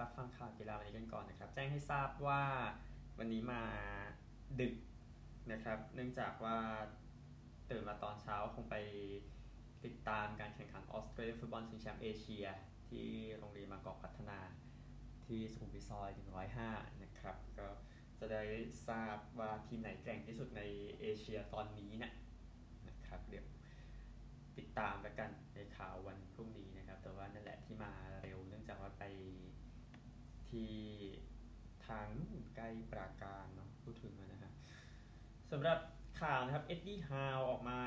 รับฟังข่าวกีฬาวันนี้กันก่อนนะครับ แจ้งให้ทราบว่าวันนี้มาดึกนะครับ เนื่องจากว่าตื่นมาตอนเช้าคงไปติดตามการแข่งขันออสเตรเลียฟุตบอลชิงแชมป์เอเชีย ที่โรงเรียนมางกอกพัฒนาที่สุขุมวิทซอย 105 นะครับ ก็จะได้ทราบว่าทีมไหนแกร่งที่สุดในเอเชียตอนนี้นะนะครับ เดี๋ยวติดตามกันในข่าววันพรุ่งนี้นะครับ แต่ว่านั่นแหละที่มาเร็วเนื่องจากว่าไป ที่ทางใกล้ปราการเนาะพูดถึงนะฮะสำหรับข่าวนะครับเอ็ดดี้ฮาวออกมา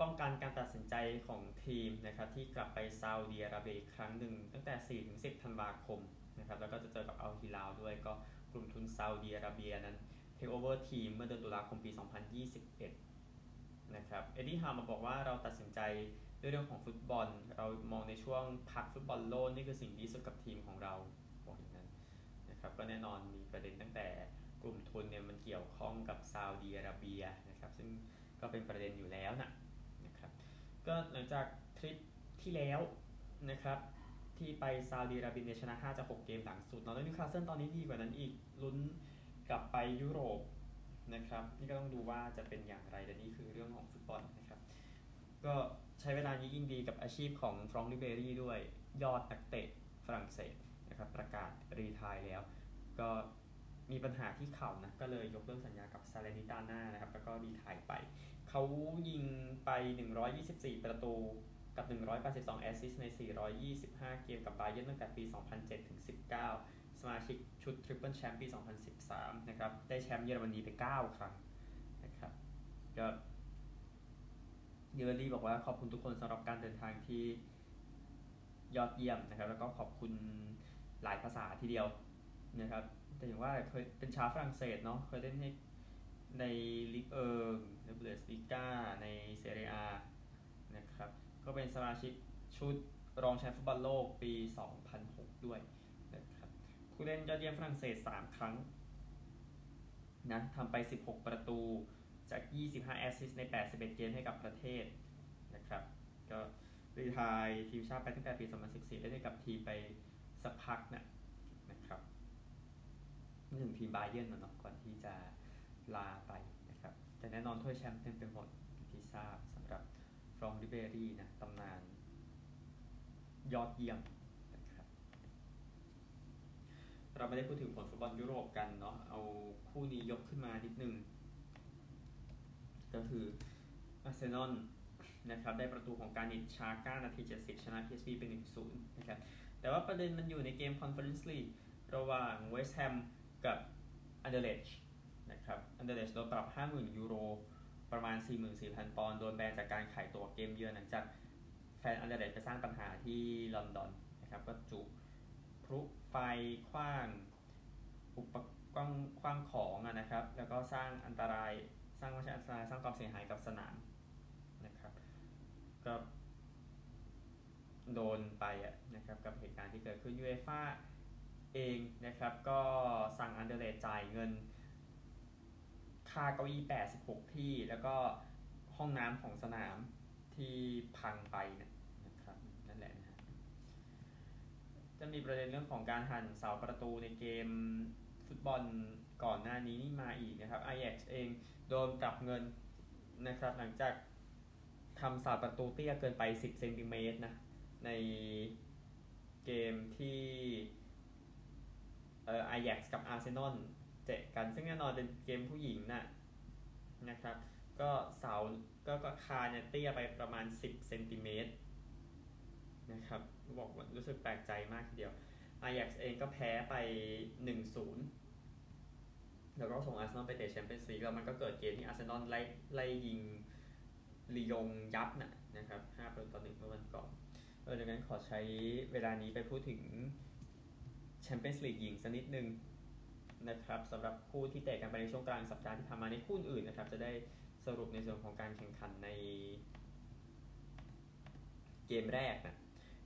ป้องกันการตัดสินใจของทีมนะครับที่กลับไปซาอุดีอาระเบียอีกครั้งหนึ่งตั้งแต่ 4-10 ธันวาคมนะครับแล้วก็จะเจอกับอัลฮิลาลด้วยก็กลุ่มทุนซาอุดีอาระเบียนั้นเทคโอเวอร์ทีมเมื่อเดือนตุลาคมปี 2021 นะครับเอ็ดดี้ฮาวมาบอกว่าเราตัดสินใจด้วยเรื่องของฟุตบอล เรามองในช่วงพักฟุตบอลโลกนี่คือสิ่งดีสุดกับทีมของเราบอกอย่างนั้น นะครับก็แน่นอนมีประเด็นตั้งแต่กลุ่มทุนเนี่ยมันเกี่ยวข้องกับซาอุดีอาระเบียนะครับซึ่งก็เป็นประเด็นอยู่แล้วนะนะครับก็หลังจากทริปที่แล้วนะครับที่ไปซาอุดีอาระเบียชนะ5จาก6เกมหลังสุดนอร์นิวคาสเซิลตอนนี้ดีกว่านั้นอีกลุ้นกลับไปยุโรปนะครับนี่ก็ต้องดูว่าจะเป็นอย่างไรแต่นี่คือเรื่องของฟุตบอลนะครับก็ใช้เวลานี้ยินดีกับอาชีพของฟรองก์ริเบรี่ด้วยยอดนักเตะฝรั่งเศส นะครับประกาศ retire แล้ว ก็มีปัญหาที่เข่านะก็เลยยกเลิกสัญญากับซาเลนิตาน่านะครับแล้วก็ retire ไป เขายิงไป 124 ประตูกับ 182 แอสซิสต์ใน 425 เกมกับบาเยิร์นตั้งแต่ปี 2007 ถึง 19 สมาชิกชุดทริปเปิลแชมป์ปี 2013 นะครับ ได้แชมป์เยอรมนีไป 9 ครั้งนะครับก็ริเบรี่บอกว่าขอบคุณทุกคนสำหรับการเดินทางที่ยอดเยี่ยมนะครับ แล้วก็ขอบคุณ หลายภาษาทีเดียวนะครับแต่อย่างว่าเคยเป็นชาวฝรั่งเศสเนาะเคยเล่นในในลีกเอิงในบุนเดสลีก้าในเซเรียนะครับก็เป็นสมาชิกชุดรองแชมป์ฟุตบอลโลกปี 2006 ด้วยนะครับผู้เล่นยอดเยี่ยมฝรั่งเศส 3 ครั้งนะทำไป 16 ประตูจาก 25 แอสซิสต์ใน 81 เกมให้กับประเทศนะครับก็ retire ทีมชาติไปตั้งแต่ปี 2014ได้กับทีมไป สักพักนะนะครับหนึ่งทีมบาเยิร์นเนาะก่อนที่จะลาไปนะครับแต่แน่นอนถ้วยแชมป์เต็มไปหมดที่ทราบสำหรับฟรองริเบรี่นะตำนานยอดเยี่ยมนะครับเราไม่ได้พูดถึงผลฟุตบอลยุโรปกันเนาะเอาคู่นี้ยกขึ้นมานิดนึง ก็คืออาร์เซนอลนะครับได้ประตูของกรานิตชาก้านาที 70 ชนะ PSV เป็น1-0นะครับ แต่ว่าประเด็นมันอยู่ในเกม Conference League ระหว่างเวสต์แฮมกับอันเดอร์เลชท์นะครับอันเดอร์เลชท์โดนปรับ 50,000 ยูโร ประมาณ 44,000 ปอนด์ โดนแบนจากการขายตั๋วเกมเยือนหลังจากแฟนอันเดอร์เลชท์ไปสร้างปัญหาที่ลอนดอนนะครับก็จุดพลุไฟขว้างอุปกรณ์ขว้างของนะครับ แล้วก็สร้างอันตรายสร้างไม่ใช่อันตรายสร้างความเสียหายกับสนามนะครับก็ โดนไปนะครับกับเหตุการณ์ที่เกิดขึ้นยูเอฟ่าเองนะครับก็สั่งอันเดอร์เลชท์จ่ายเงินค่าเก้าอี้ 86 ที่ แล้วก็ห้องน้ำของสนามที่พังไปนะครับนั่นแหละนะฮะจะมีประเด็นเรื่องของการหั่นเสาประตูในเกมฟุตบอลก่อนหน้านี้นี่มาอีกนะครับ i อ x เองโดนปรับเงินนะครับหลังจากทำสาประตูเตี้ยเกินไป 10 เซนติเมตรนะ ในเกมที่เอ่อไอแยกกับอาร์เซนอลเจอกัน ซึ่งแน่นอนเป็นเกมผู้หญิงนะนะครับ ก็เสาก็ก็คานเนี่ยเตี้ยไปประมาณ 10เซนติเมตรนะครับบอกว่ารู้สึกแปลกใจมากทีเดียวไอแย็กซ์เองก็แพ้ไป 1-0 แล้วก็ส่งอาร์เซนอลไปเตะแชมเปี้ยนส์ลีกแล้วมันก็เกิดเกมที่อาร์เซนอลไล่ไล่ยิงลียงยับนะนะครับ5ประตูต่อหนึ่งเมื่อวันก่อน เออดังนั้นขอใช้เวลานี้ไปพูดถึงแชมเปี้ยนส์ลีกหญิงสักนิดนึงนะครับสำหรับคู่ที่เตะกันไปในช่วงกลางสัปดาห์ที่ผ่านมาในคู่อื่นนะครับ จะได้สรุปในส่วนของการแข่งขันในเกมแรกนะ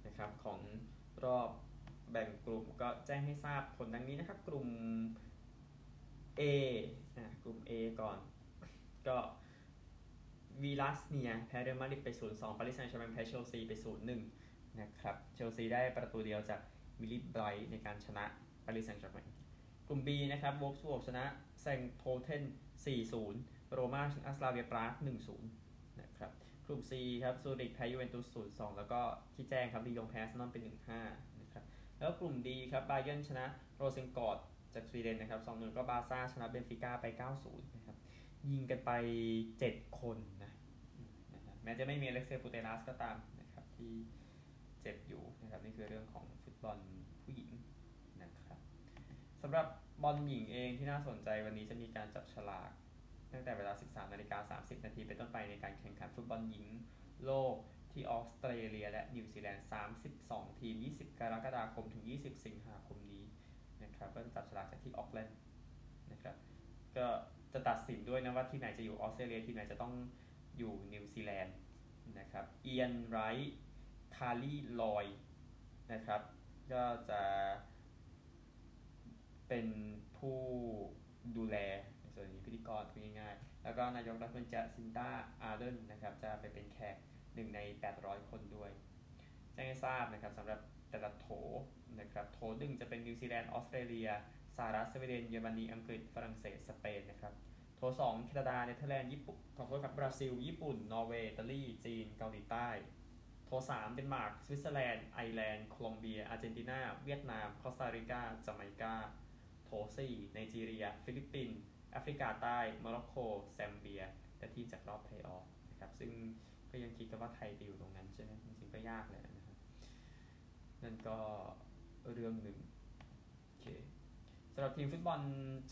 นะครับของรอบแบ่งกลุ่มก็แจ้งให้ทราบผลดังนี้นะครับ กลุ่ม A นะกลุ่ม A ก่อน ก็วีลัสเนียแพ้เรอัลมาดริดไป 0-2ปารีสแซงต์แชร์แมงแพ้เชลซีไป 0-1 นะครับ เชลซีได้ประตูเดียวจากมิลลี่ไบรท์ในการชนะปารีสแซงต์แชร์แมงกลุ่ม B นะครับโวล์ฟสบวร์กชนะแซงต์โพลเทน 4-0 โรม่าชนะสลาเวียปราก1-0 นะครับกลุ่ม C ครับซูริกแพ้ยูเวนตุส 0-2 แล้วก็ที่แจ้งครับลียงแพ้อาร์เซนอลเป็น 1-5 นะครับ แล้วกลุ่ม D ครับบาเยิร์นชนะโรเซนกอร์ดจากสวีเดนนะครับ2-1ก็บาร์ซ่าชนะเบนฟิก้าไป 9-0 นะครับ ยิงกันไป 7 คนนะแม้จะไม่มีอเล็กเซียปูเตลัสก็ตามนะครับที่ เจ็บอยู่นะครับนี่คือเรื่องของฟุตบอลผู้หญิงนะครับสำหรับบอลหญิงเองที่น่าสนใจวันนี้จะมีการจับฉลาก ตั้งแต่เวลา 13นาฬิกา30 นาทีเป็นต้นไปในการแข่งขันฟุตบอลหญิงโลกที่ออสเตรเลียและนิวซีแลนด์ 32 ทีม 20 กรกฎาคมถึง 20 สิงหาคมนี้นะครับก็จะจับฉลากจากที่ออกแลนด์นะครับก็จะตัดสินด้วยนะว่าที่ไหนจะอยู่ออสเตรเลียที่ไหนจะต้องอยู่นิวซีแลนด์นะครับเอียนไรท์ารีลอยนะครับ ก็จะเป็นผู้ดูแลในส่วนนี้พิธีกรพูดง่ายๆ แล้วก็นายกรัฐมนตรีซินต้าอาร์เดนนะครับ จะไปเป็นแขกหนึ่งใน 800 คนด้วยแจ้งให้ทราบนะครับสำหรับแต่ละโถนะครับ โถหนึ่งจะเป็นนิวซีแลนด์ออสเตรเลียสหรัฐสวีเดนเยอรมนีอังกฤษฝรั่งเศสสเปนนะครับโถสองแคนาดาเนเธอร์แลนด์ญี่ปุ่นขอโทษครับบราซิล ญี่ปุ่น นอร์เวย์อิตาลีจีนเกาหลีใต้ โถสามเดนมาร์กสวิตเซอร์แลนด์ไอร์แลนด์โคลอมเบียอาร์เจนตินา เวียดนามคอสตาริกาจาเมกาโถสี่ไนจีเรีย ฟิลิปปินส์แอฟริกาใต้โมร็อกโกแซมเบียและทีมจากรอบเพลย์ออฟนะครับซึ่งก็ยังคิดกันว่าไทยไปอยู่ตรงนั้นใช่ไหมจริงๆก็ยากเลยนะครับนั่นก็เรื่องหนึ่งโอเคสำหรับทีมฟุตบอล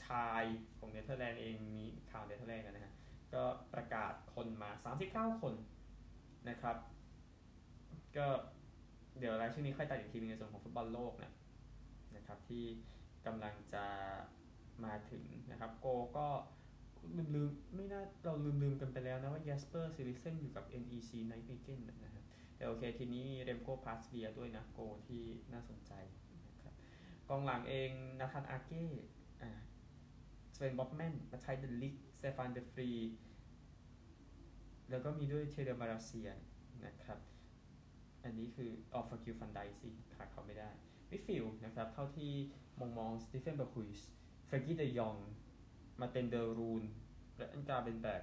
ชายของเนเธอร์แลนด์เองมีข่าวเนเธอร์แลนด์กันนะฮะก็ประกาศคนมา 39 คนนะครับ ก็เดี๋ยวรายชื่อนี้ค่อยตัดอีกทีนึงในส่วนของฟุตบอลโลกนะนะครับที่กำลังจะมาถึงนะครับโกก็ลืมลืมไม่น่าเราลืมลืมกันไปแล้วนะว่า Jasper s i l i s e n อยู่กับ NEC Nijmegen นะครับแต่โอเคทีนี้เรมโกพาสเบียด้วยนะโกที่น่าสนใจนะครับกองหลังเองนาธานอาเก้อ่าสเวนบ็อบแมนมาใช้เดลิกเตฟานเดฟรีแล้วก็มีด้วยเทเดมาราเซียนะครับ นี้คือออฟฟาคิวฟันไดสิขาดเขาไม่ได้มิดฟิลนะครับเท่าที่มองมองสตีเฟนเบอร์คุยส์เฟรกี้เดยอง มาเตนเดอรูน และอันกาเบนแบก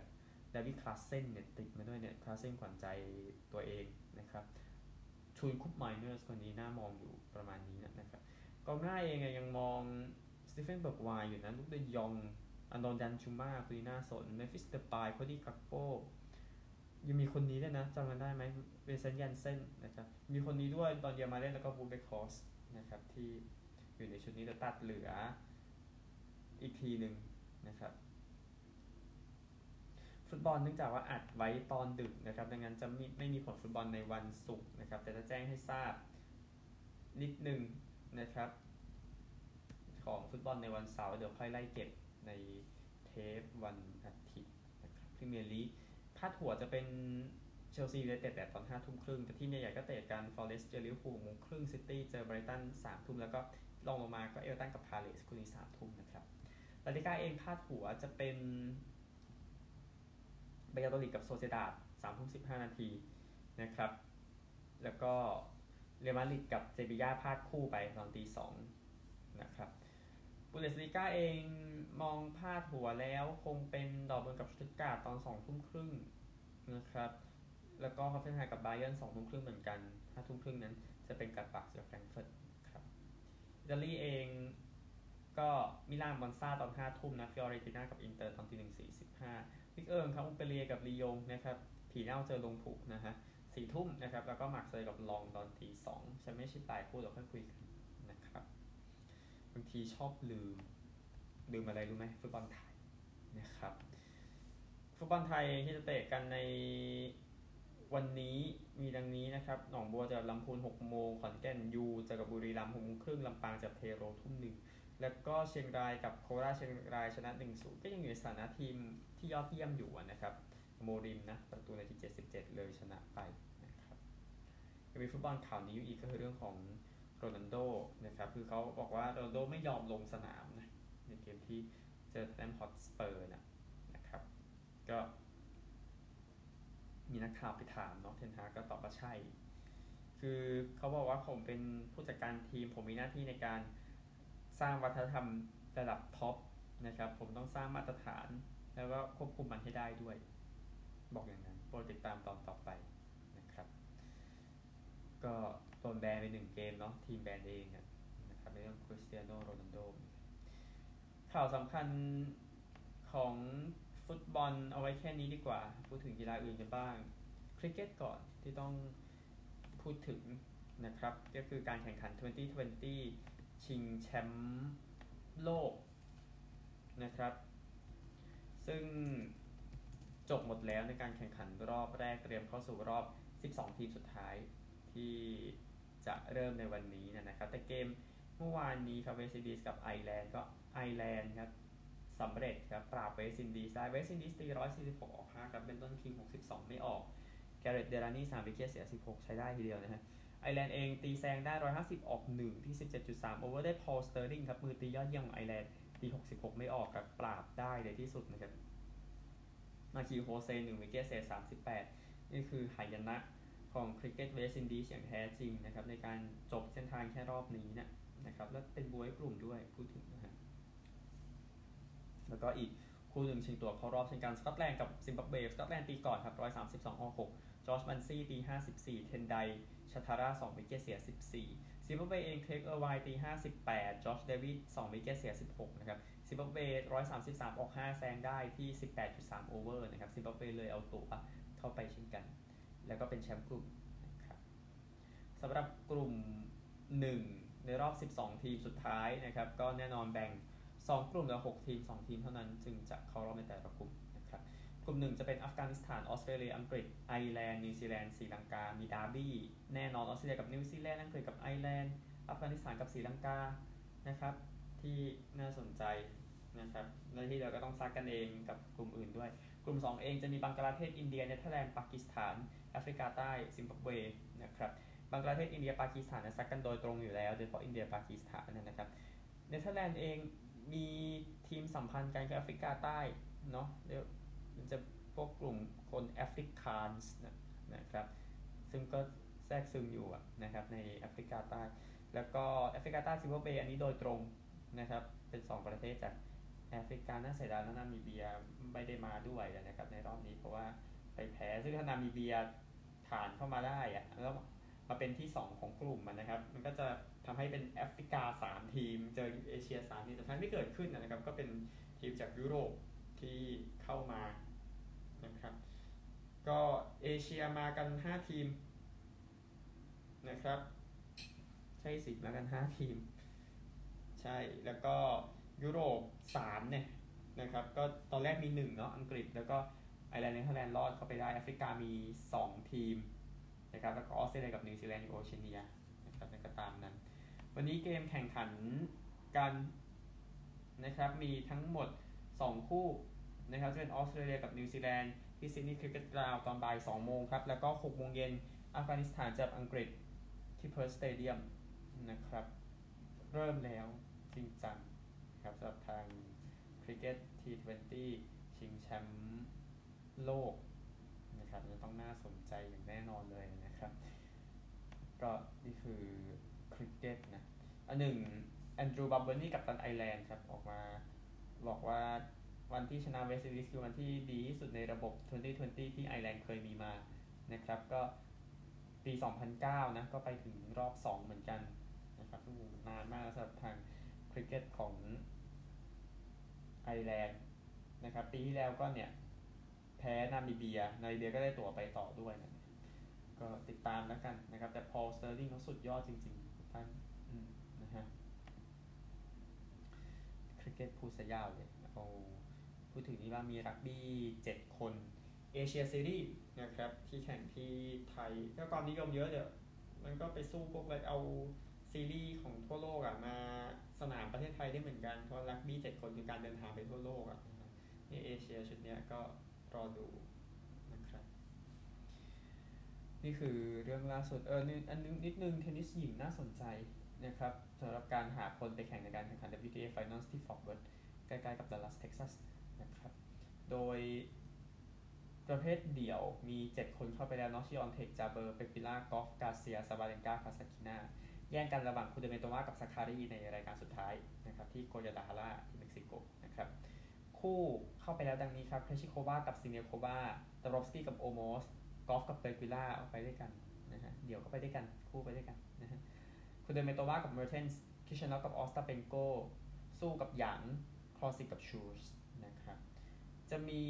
ดาวิดคลาสเซนเนี่ยติดมาด้วยเนี่ยคลาสเซนขวัญใจตัวเองนะครับชูนคุปไมเนอร์สคนนี้น่ามองอยู่ประมาณนี้นะครับกองหน้าเองยังมองสตีเฟนเบิร์กวายอยู่นะลูกเดยองอันดอนดันชูมาคนนี้น่าสนเมฟิสเตปายโคดี้กักโป ยังมีคนนี้ด้วยนะจำกันได้ไหมเวเซนยันเซนนะครับมีคนนี้ด้วยตอนเยอรมาเล่นแล้วก็บูเบคอสนะครับที่อยู่ในชุดนี้จะตัดเหลืออีกทีหนึ่งนะครับ ฟุตบอลเนื่องจากว่าอัดไว้ตอนดึกนะครับดังนั้นจะไม่ไม่มีผลฟุตบอลในวันศุกร์นะครับ แต่จะแจ้งให้ทราบนิดหนึ่งนะครับ ของฟุตบอลในวันเสาร์เดี๋ยวค่อยไล่เก็บในเทปวันอาทิตย์นะครับพรีเมียร์ลีกพาดหัวจะเป็นเชลซีเลยเตะแต่ตอนห้าทุ่มครึ่ง แต่ที่ใหญ่ๆก็เตะกันฟอเรสต์เจอลิเวอร์พูลหกโมงครึ่งซิตี้เจอไบรตันสามทุ่มแล้วก็รองลงมาก็เอฟเวอร์ตันกับพาเลสคู่นี้สามทุ่มนะครับลาลิกาเองพาดหัวจะเป็นบายาโดลิดกับโซเซียดาดสามทุ่มสิบห้านาทีนะครับ แล้วก็เรอัลมาดริดกับเซบียาพาดคู่ไปตอนตีสองนะครับบุนเดสลีกาเองมองาดหัวแล้วคงเป็นดอร์ทมุนกับสตุตการ์ตตอนสองทุ่มครึ่งนะครับ แล้วก็ฮอฟเฟนไฮม์กับบาเยิร์นสองทุ่มครึ่งเหมือนกันห้าทุ่มครึ่งนั้นจะเป็นการปักเจอแฟรงก์เฟิร์ตครับอิตาลีเองก็มิลานบอนซ่าตอนห้าทุ่มนะฟิออเรติน่ากับอินเตอร์ตอนตีหนึ่งสี่สิบห้าวิกเอิร์มครับอุเปเรียกับลียงนะครับผีเน่าเจอลงผูกนะฮะสี่ทุ่มนะครับแล้วก็หมักเซยกับลองตอนตีสองฉันไม่ใช่ตายพูดเดี๋ยวค่อยคุยกันนะครับบางทีชอบลืม ลืมอะไรรู้ไหมฟุตบอลไทยนะครับฟุตบอลไทยที่จะเตะกันในวันนี้มีดังนี้นะครับ หนองบัวเจอลำพูน6โมงขอนแก่นยูเจอกับบุรีรัมย์6โมงครึ่งลำปางเจอเทโรทุ่มหนึ่งแล้วก็เชียงรายกับโคราชเชียงรายชนะ1-0ก็ยังอยู่ในสถานะทีมที่ยอดเยี่ยมอยู่นะครับ โมริมนะประตูในนาทีที่ 77 เลยชนะไปนะครับยังมีฟุตบอลข่าวนี้อยู่อีกก็คือเรื่องของโรนัลโดนะครับ คือเขาบอกว่าโรนัลโดไม่ยอมลงสนามนะ ในเกมที่เจอท็อตแนมฮอตสเปอร์นะนะครับ ก็ มีนักข่าวไปถามเนาะเทนฮาก็ตอบว่าใช่ คือเขาบอกว่าผมเป็นผู้จัดการทีม ผมมีหน้าที่ในการสร้างวัฒนธรรมระดับท็อปนะครับ ผมต้องสร้างมาตรฐาน แล้วก็ควบคุมมันให้ได้ด้วย บอกอย่างนั้นโปรดติดตามตอนต่อไปนะครับ ก็โดนแบนไปหนึ่งเกมเนาะทีมแบนเองนะครับในเรื่องคริสเตียโนโรนัลโด ข่าวสำคัญของฟุตบอลเอาไว้แค่นี้ดีกว่า พูดถึงกีฬาอื่นกันบ้าง คริกเก็ตก่อนที่ต้องพูดถึงนะครับ ก็คือการแข่งขัน 2020 ชิงแชมป์โลกนะครับ ซึ่งจบหมดแล้วในการแข่งขันรอบแรกเตรียมเข้าสู่รอบ 12 ทีมสุดท้ายที่จะเริ่มในวันนี้นะครับ แต่เกม เมื่อวานนี้ครับเวสต์อินดีสกับไอร์แลนด์ก็ไอร์แลนด์ครับสำเร็จครับปราบเวสต์อินดีสได้เวสต์อินดีสตี146ออก5ครับเป็นต้นคิง62ไม่ออกแกเรตเดรานี่3 wicket เสีย16ใช้ได้ทีเดียวนะฮะไอร์แลนด์เองตีแซงได้150ออก1ที่17.3 over ได้พอลสเตอร์ลิงครับมือตียอดเยี่ยมของไอร์แลนด์ตี66ไม่ออกครับปราบได้ในที่สุดนะครับมาคิวโฮเซ1 wicket เสีย38นี่คือหายนะของคริกเก็ตเวสต์อินดีสอย่างแท้จริงนะครับในการจบเส้นทางแค่รอบนี้เนี่ย นะครับและเป็นบ๊วยกลุ่มด้วยพูดถึงนะฮะแล้วก็อีกคู่หนึ่งชิงตั๋วเข้ารอบเช่นกันสกอตแลนด์กับซิมบับเวสกอตแลนด์ตีก่อนครับ132ออก6จอร์จมันซี่ตี54เทนไดชาทาร่า2 wicket เสีย14ซิมบับเวเองเครกเออร์ไวตี58จอร์จเดวิด2 wicket เสีย16นะครับซิมบับเว133ออก5แซงได้ที่18.3 over นะครับซิมบับเวเลยเอาตัวเข้าไปเช่นกัน แล้วก็เป็นแชมป์กลุ่มนะครับสำหรับกลุ่ม1 ในรอบ 12 ทีมสุดท้ายนะครับ ก็แน่นอนแบ่ง 2 กลุ่มแล้ว6ทีม 2 ทีมเท่านั้นจึงจะเข้ารอบในแต่ละกลุ่มนะครับ กลุ่ม1จะเป็นอัฟกานิสถาน ออสเตรเลีย อังกฤษ ไอร์แลนด์ นิวซีแลนด์ศรีลังกา มีดาร์บี้ แน่นอนออสเตรเลียกับนิวซีแลนด์ อังกฤษกับไอร์แลนด์ อัฟกานิสถานกับศรีลังกา นะครับ ที่น่าสนใจนะครับและที่เราก็ต้องซัดกันเองกับกลุ่มอื่นด้วย กลุ่ม 2 เองจะมีบังกลาเทศ อินเดีย เนเธอร์แลนด์ ปากีสถาน แอฟริกาใต้ ซิมบับเว นะครับ บังกลาเทศอินเดียปากีสถานซัดกันโดยตรงอยู่แล้วโดยเฉพาะอินเดียปากีสถานนะครับเนเธอร์แลนด์เองมีทีมสัมพันธ์กันกับแอฟริกาใต้เนาะเดี๋ยวมันจะพวกกลุ่มคนแอฟริกานส์นะครับ ซึ่งก็แทรกซึมอยู่นะครับในแอฟริกาใต้ แล้วก็แอฟริกาใต้ซิมบับเวอันนี้โดยตรงนะครับ เป็น 2 ประเทศจากแอฟริกาน่าเสียดายแล้วนามีเบียไม่ได้มาด้วยนะครับในรอบนี้เพราะว่าไปแพ้ซึ่งถ้านามีเบียผ่านเข้ามาได้อะแล้ว มาเป็นที่ 2 ของกลุ่มมันนะครับ มันก็จะทำให้เป็นแอฟริกา 3 ทีม เจอเอเชีย 3 ทีมแต่ทั้งที่เกิดขึ้นนะครับ ก็เป็นทีมจากยุโรปที่เข้ามานะครับ ก็เอเชียมากัน 5 ทีมนะครับ ใช่สิมากัน 5 ทีม ใช่แล้วก็ยุโรป 3 เนี่ยนะครับ ก็ตอนแรกมี 1 เนาะอังกฤษแล้วก็ไอร์แลนด์เนเธอร์แลนด์รอดเข้าไปได้แอฟริกามี 2 ทีม นะครับแล้วก็ออสเตรเลียกับนิวซีแลนด์โอเชียเนียนะครับนั่นก็ตามนั้น วันนี้เกมแข่งขันกันนะครับมีทั้งหมด 2 คู่นะครับจะเป็นออสเตรเลียกับนิวซีแลนด์ที่ซิดนีย์คริกเก็ตกราวตอนบ่าย2โมงครับ แล้วก็6โมงเย็นอัฟกานิสถานเจออังกฤษที่เพิร์ธสเตเดียมนะครับ เริ่มแล้วจริงจังครับสำหรับทางคริกเก็ต T20 ชิงแชมป์โลก นะครับจะต้องน่าสนใจอย่างแน่นอนเลยนะครับ ก็นี่คือคริกเก็ตนะ อันหนึ่งแอนดรูว์บัลเบอร์นีกัปตันไอร์แลนด์ครับ ออกมาบอกว่าวันที่ชนะเวสต์อินดีสคือวันที่ดีที่สุดในระบบ 2020 ที่ไอร์แลนด์เคยมีมานะครับ ก็ปี 2009 นะ ก็ไปถึงรอบ 2 เหมือนกันนะครับนานมากสำหรับทางคริกเก็ตของไอร์แลนด์นะครับ ปีที่แล้วก็เนี่ย แพ้นามิเบีย นามิเบียก็ได้ตั๋วไปต่อด้วยนะก็ติดตามแล้วกันนะครับ แต่พอลสเตอร์ลิงเขาสุดยอดจริงๆท่านนะฮะคริกเก็ตพูดซะยาวเลยเอาพูดถึงนี่ว่ามีรักบี้7คนเอเชียซีรีส์นะครับ ที่แข่งที่ไทยก็ความนิยมเยอะเดี๋ยวมันก็ไปสู้พวกอะไรเอาซีรีส์ของทั่วโลกอะมาสนามประเทศไทยได้เหมือนกันเพราะรักบี้7คนคือการเดินทางไปทั่วโลกอะนี่เอเชียชุดนี้ก็ รอดูนะครับ นี่คือเรื่องล่าสุดเอออันนึงนิดนึงเทนนิสหญิงน่าสนใจนะครับสำหรับการหาคนไปแข่งในการแข่งขัน WTA Finals ที่ Fort Worth ใกล้ๆกับ Dallas Texas นะครับ โดยประเภทเดี่ยวมี 7 คนเข้าไปแล้วนะชิออนเทคจาเบอร์ เปกูล่ากอฟการ์เซียซาบาเลนกาคาซัตคินาแย่งกันระหว่างคูเดอร์เมโตวากับซาคารีในรายการสุดท้ายนะครับที่กัวดาลาฮาราที่เม็กซิโกนะครับ คู่เข้าไปแล้วดังนี้ครับเครชิโควากับซิเนียโควาดาบรอฟสกี้กับโอลมอส กอฟกับเปกูล่าไปด้วยกันนะฮะ เดี่ยวก็ไปด้วยกัน คู่ไปด้วยกันนะฮะคูเดอร์เมโตวากับเมอร์เทนส์ คิเชนอกกับออสตาเปนโก สู้กับหยาง คราวชิคกับชูร์สนะครับ จะมี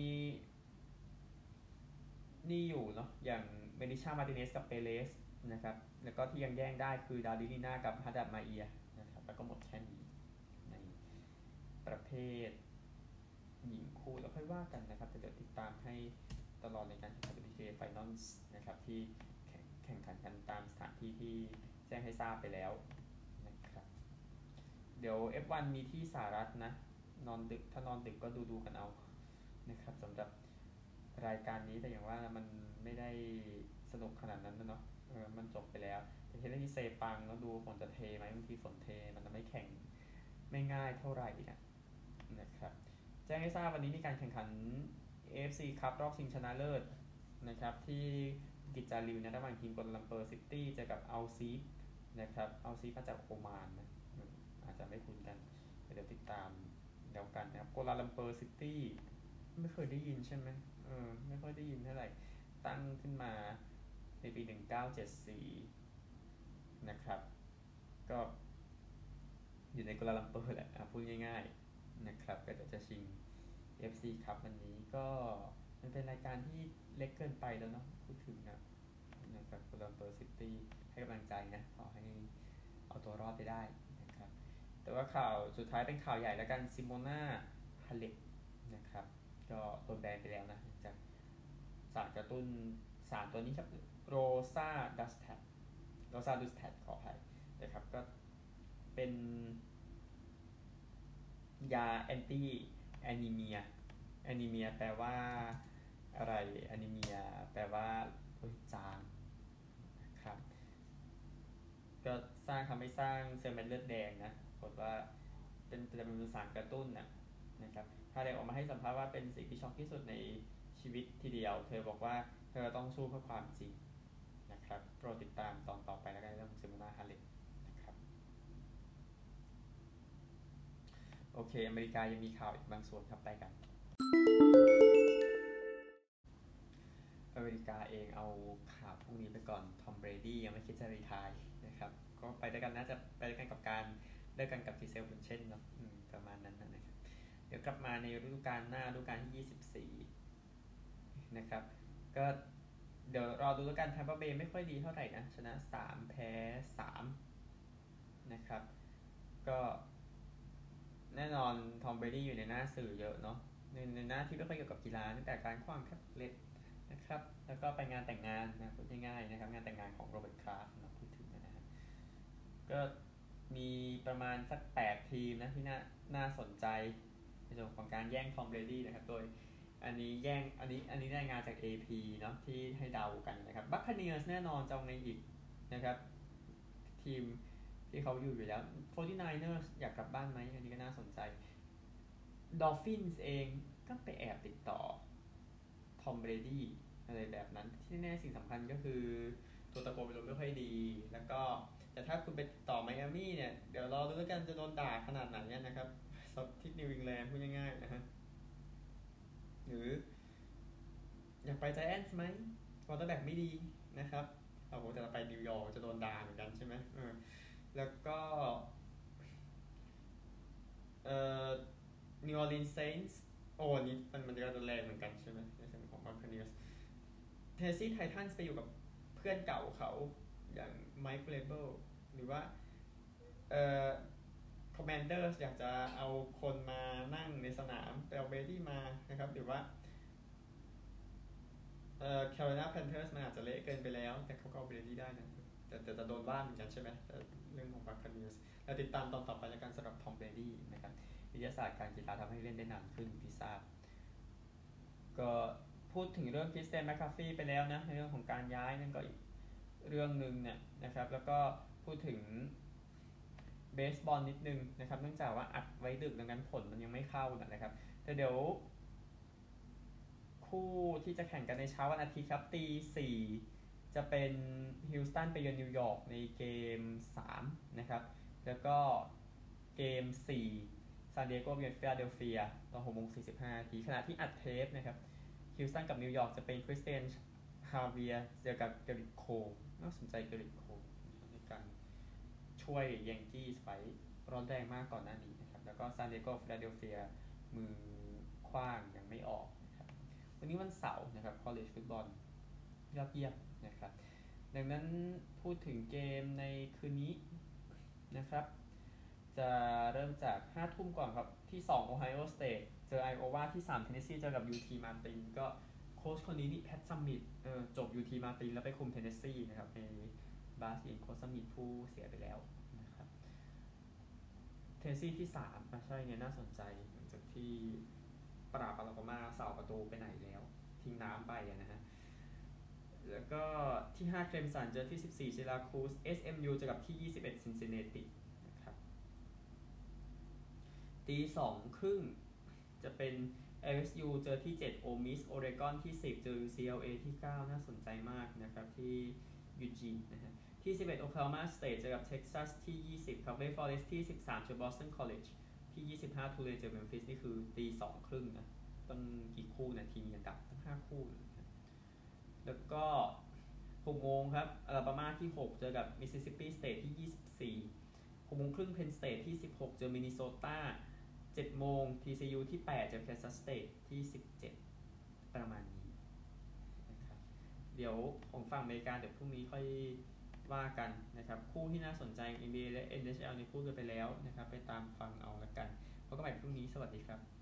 นี่อยู่เนาะ อย่างเมลิชาร์มาร์ติเนซกับเปเรซนะครับ แล้วก็ที่ยังแย่งได้คือดาริลีน่ากับฮัดดับมาเอียนะครับ แล้วก็หมดแค่นี้ในประเภท หญิงคู่แล้วค่อยว่ากันนะครับแต่เดี๋ยวติดตามให้ตลอดในการแข่งขัน WTA Finals นะครับที่แข่งขันกันตามสถานที่ที่แจ้งให้ทราบไปแล้วนะครับเดี๋ยว F1 มีที่สหรัฐนะนอนดึกถ้านอนดึกก็ดูดูกันเอานะครับสำหรับรายการนี้แต่อย่างว่ามันไม่ได้สนุกขนาดนั้นนะเนาะเออมันจบไปแล้วแต่เห็นที่เซปังแล้วดูฝนจะเทไหมบางทีฝนเทมันจะไม่แข่งไม่ง่ายเท่าไหร่นะนะครับ แจ้งให้ทราบวันนี้มีการแข่งขัน AFC ครับรอบชิงชนะเลิศนะครับที่บูกิตจาลิลนะระหว่างทีมกัวลาลัมเปอร์ซิตี้เจอกับอัลซีบนะครับอัลซีบมาจากโอมานนะอาจจะไม่คุ้นกันเดี๋ยวติดตามเดียวกันนะครับกัวลาลัมเปอร์ซิตี้ไม่เคยได้ยินใช่ไหมเออไม่ค่อยได้ยินเท่าไหร่ตั้งขึ้นมาในปี 1974 นะครับ ก็อยู่ในกัวลาลัมเปอร์แหละพูดง่ายๆ นะครับก็จะชิง FC ครับวันนี้ก็มันเป็นรายการที่เล็กเกินไปแล้วเนาะพูดถึงนะนะครับกัวลาลัมเปอร์ซิตี้ให้กำลังใจนะขอให้เอาตัวรอดไปได้นะครับแต่ว่าข่าวสุดท้ายเป็นข่าวใหญ่แล้วกันซิโมนาฮาเล็ปนะครับก็โดนแบนไปแล้วนะจากสารกระตุ้นสารตัวนี้ครับ Roxadustat Roxadustat ขออภัยนะครับก็เป็น ยา anti-anemia anemia แปลว่าอะไร anemia แปลว่าจางครับก็สร้างทำให้สร้างเซลล์เม็ดเลือดแดงนะผลว่าเป็นจะเป็นสารกระตุ้นนะนะครับถ้าได้ออกมาให้สัมภาษณ์ว่าเป็นสิ่งที่ช็อกที่สุดในชีวิตทีเดียว เธอบอกว่าเธอต้องสู้เพื่อความจริงนะครับโปรดติดตามตอนต่อไปแล้วกันเรื่องของซิโมนาฮาเล็ปนะครับ โอเค อเมริกายังมีข่าวอีกบางส่วนครับไปกัน อเมริกาเองเอาข่าวพวกนี้ไปก่อน ทอมเบรดี้ยังไม่คิดจะ retireนะครับ ก็ไปด้วยกันน่าจะไปด้วยกันกับการเลิกกันกับจีเซลบุนด์เชนเนาะประมาณนั้นนะครับ เดี๋ยวกลับมาในฤดูกาลหน้าฤดูกาลที่ 24 นะครับ ก็เดี๋ยวรอดูแล้วกันแทมเปอร์เบย์ไม่ค่อยดีเท่าไหร่นะ ชนะ 3 แพ้ 3 นะครับ ก็ แน่นอนทอมเบรดี้อยู่ในหน้าสื่อเยอะเนาะในในหน้าที่ไม่ค่อยเกี่ยวกับกีฬาตั้งแต่การขว้างแคปเล็ตนะครับ แล้วก็ไปงานแต่งงานนะพูดง่ายๆนะครับ งานแต่งงานของโรเบิร์ตคราฟนะพูดถึงนะฮะก็มีประมาณสัก 8 ทีมนะที่น่าน่าสนใจในส่วนของการแย่งทอมเบรดี้นะครับ โดยอันนี้แย่งอันนี้อันนี้รายงานจาก AP เนาะที่ให้เดากันนะครับบัคคาเนียร์สแน่นอนจะเอาไงอีกนะครับ ทีม ที่เขาอยู่อยู่แล้ว 49ers อยากกลับบ้านไหมอันนี้ก็น่าสนใจ Dolphins เองก็ไปแอบติดต่อทอมเบรดี้อะไรแบบนั้นที่แน่สิ่งสำคัญก็คือ ทัวตาโกไวลัวไม่ค่อยดี แล้วก็แต่ถ้าคุณไปต่อไมอามี่เนี่ย เดี๋ยวรอดูแล้วกันจะโดนด่าขนาดไหนนะครับสอบที่นิวอิงแลนด์พูดง่ายๆนะฮะหรือ อยากไปไจแอนส์ไหม quarterback ไม่ดีนะครับเอาโหแต่เราไปนิวยอร์กจะโดนด่าเหมือนกันใช่ไหมเออ แล้วก็เอ่อ New Orleans Saints โอ้นี่มันมันก็จะแรงเหมือนกันใช่ไหมในส่วนของ Buccaneers Tennessee Titans ไปอยู่กับเพื่อนเก่าเขาอย่างไมค์เวรเบิลหรือว่าเอ่อ Commanders อยากจะเอาคนมานั่งในสนามไปเอาเบรดี้มานะครับ หรือว่าเอ่อ Carolina Panthers มันอาจจะเละเกินไปแล้ว แต่เขาก็เอาเบรดี้ได้นะ แต่แต่จะโดนด่าเหมือนกันใช่ไหมเรื่องของ Buccaneers เราติดตามตอนต่อไปแล้วกันสำหรับทอมเบรดี้นะครับวิทยาศาสตร์การกีฬาทำให้เล่นได้นานขึ้นพิซซ่าก็พูดถึงเรื่องคริสเตียนแมคคาฟฟรีย์ไปแล้วนะในเรื่องของการย้ายนั่นก็อีกเรื่องหนึ่งเนี่ยนะครับแล้วก็พูดถึงเบสบอลนิดนึงนะครับ เนื่องจากว่าอัดไว้ดึกดังนั้นผลมันยังไม่เข้านะครับ แต่เดี๋ยว คู่ที่จะแข่งกันในเช้าวันอาทิตย์ครับตีสี่ จะเป็นฮิวสตันไปเยือนนิวยอร์กในเกม 3 นะครับ แล้วก็เกม 4 ซานดิเอโกเยือนฟิลาเดลเฟียตอน6โมง45นาทีขณะที่อัดเทปนะครับฮิวสตันกับนิวยอร์กจะเป็นคริสเตียนฮาเวียเจอกับเกอร์ริตโคลน่าสนใจเกอร์ริตโคลในการช่วย Yankees ไว้ร้อนแรงมากก่อนหน้านี้นะครับ แล้วก็ซานดิเอโกฟิลาเดลเฟียมือขว้างยังไม่ออกนะครับวันนี้วันเสาร์นะครับ college football ยอดเยี่ยม นะครับ ดังนั้นพูดถึงเกมในคืนนี้นะครับ จะเริ่มจาก 5 ทุ่มก่อนครับ ที่ 2 Ohio State เจอ Iowa ที่ 3 Tennessee เจอกับ UT Martin ก็โค้ชคนนี้นี่แพทซัมมิตจบ UT Martin แล้วไปคุม Tennessee นะครับในบาสหญิงโค้ชซัมมิตผู้เสียไปแล้วนะครับ Tennessee ที่3อ่ใช่เนี่ยน่าสนใจหลังจากที่ปราบปารากมาเสาประตูไปไหนแล้ว ทิ้งน้ำไปอะนะฮะ แล้วก็ที่ 5 เคลมสันเจอที่ 14เซราคูส SMU เจอกับที่ 21ซินซินเนตินะครับตี2ครึ่งจะเป็น LSU เจอที่ 7 โอมิสโอเรกอนที่ 10 เจอ UCLA ที่ 9 น่าสนใจมากนะครับที่ยูจีนนะฮะที่ 11 Oklahoma State เจอกับ Texas ที่ 20 ครับ Wake Forest ที่ 13 เจอ Boston College ที่ 25 Tulane เจอ Memphis นี่คือตี2ครึ่งนะต้องกี่คู่นะทีมอันดับตั้ง 5 คู่นะ แล้วก็6โมงครับอลาบามาที่ 6 เจอกับ Mississippi State ที่ 24 6โมงครึ่ง Penn State ที่ 16 เจอ Minnesota 7โมง TCU ที่ 8 เจอ Kansas State ที่ 17 ประมาณนี้นะครับเดี๋ยวของฝั่งอเมริกาเดี๋ยวพรุ่งนี้ค่อยว่ากันนะครับ คู่ที่น่าสนใจ NBA และ NHL นี่พูดกันไปแล้วนะครับ ไปตามฟังเอาละกันพบกันใหม่พรุ่งนี้สวัสดีครับ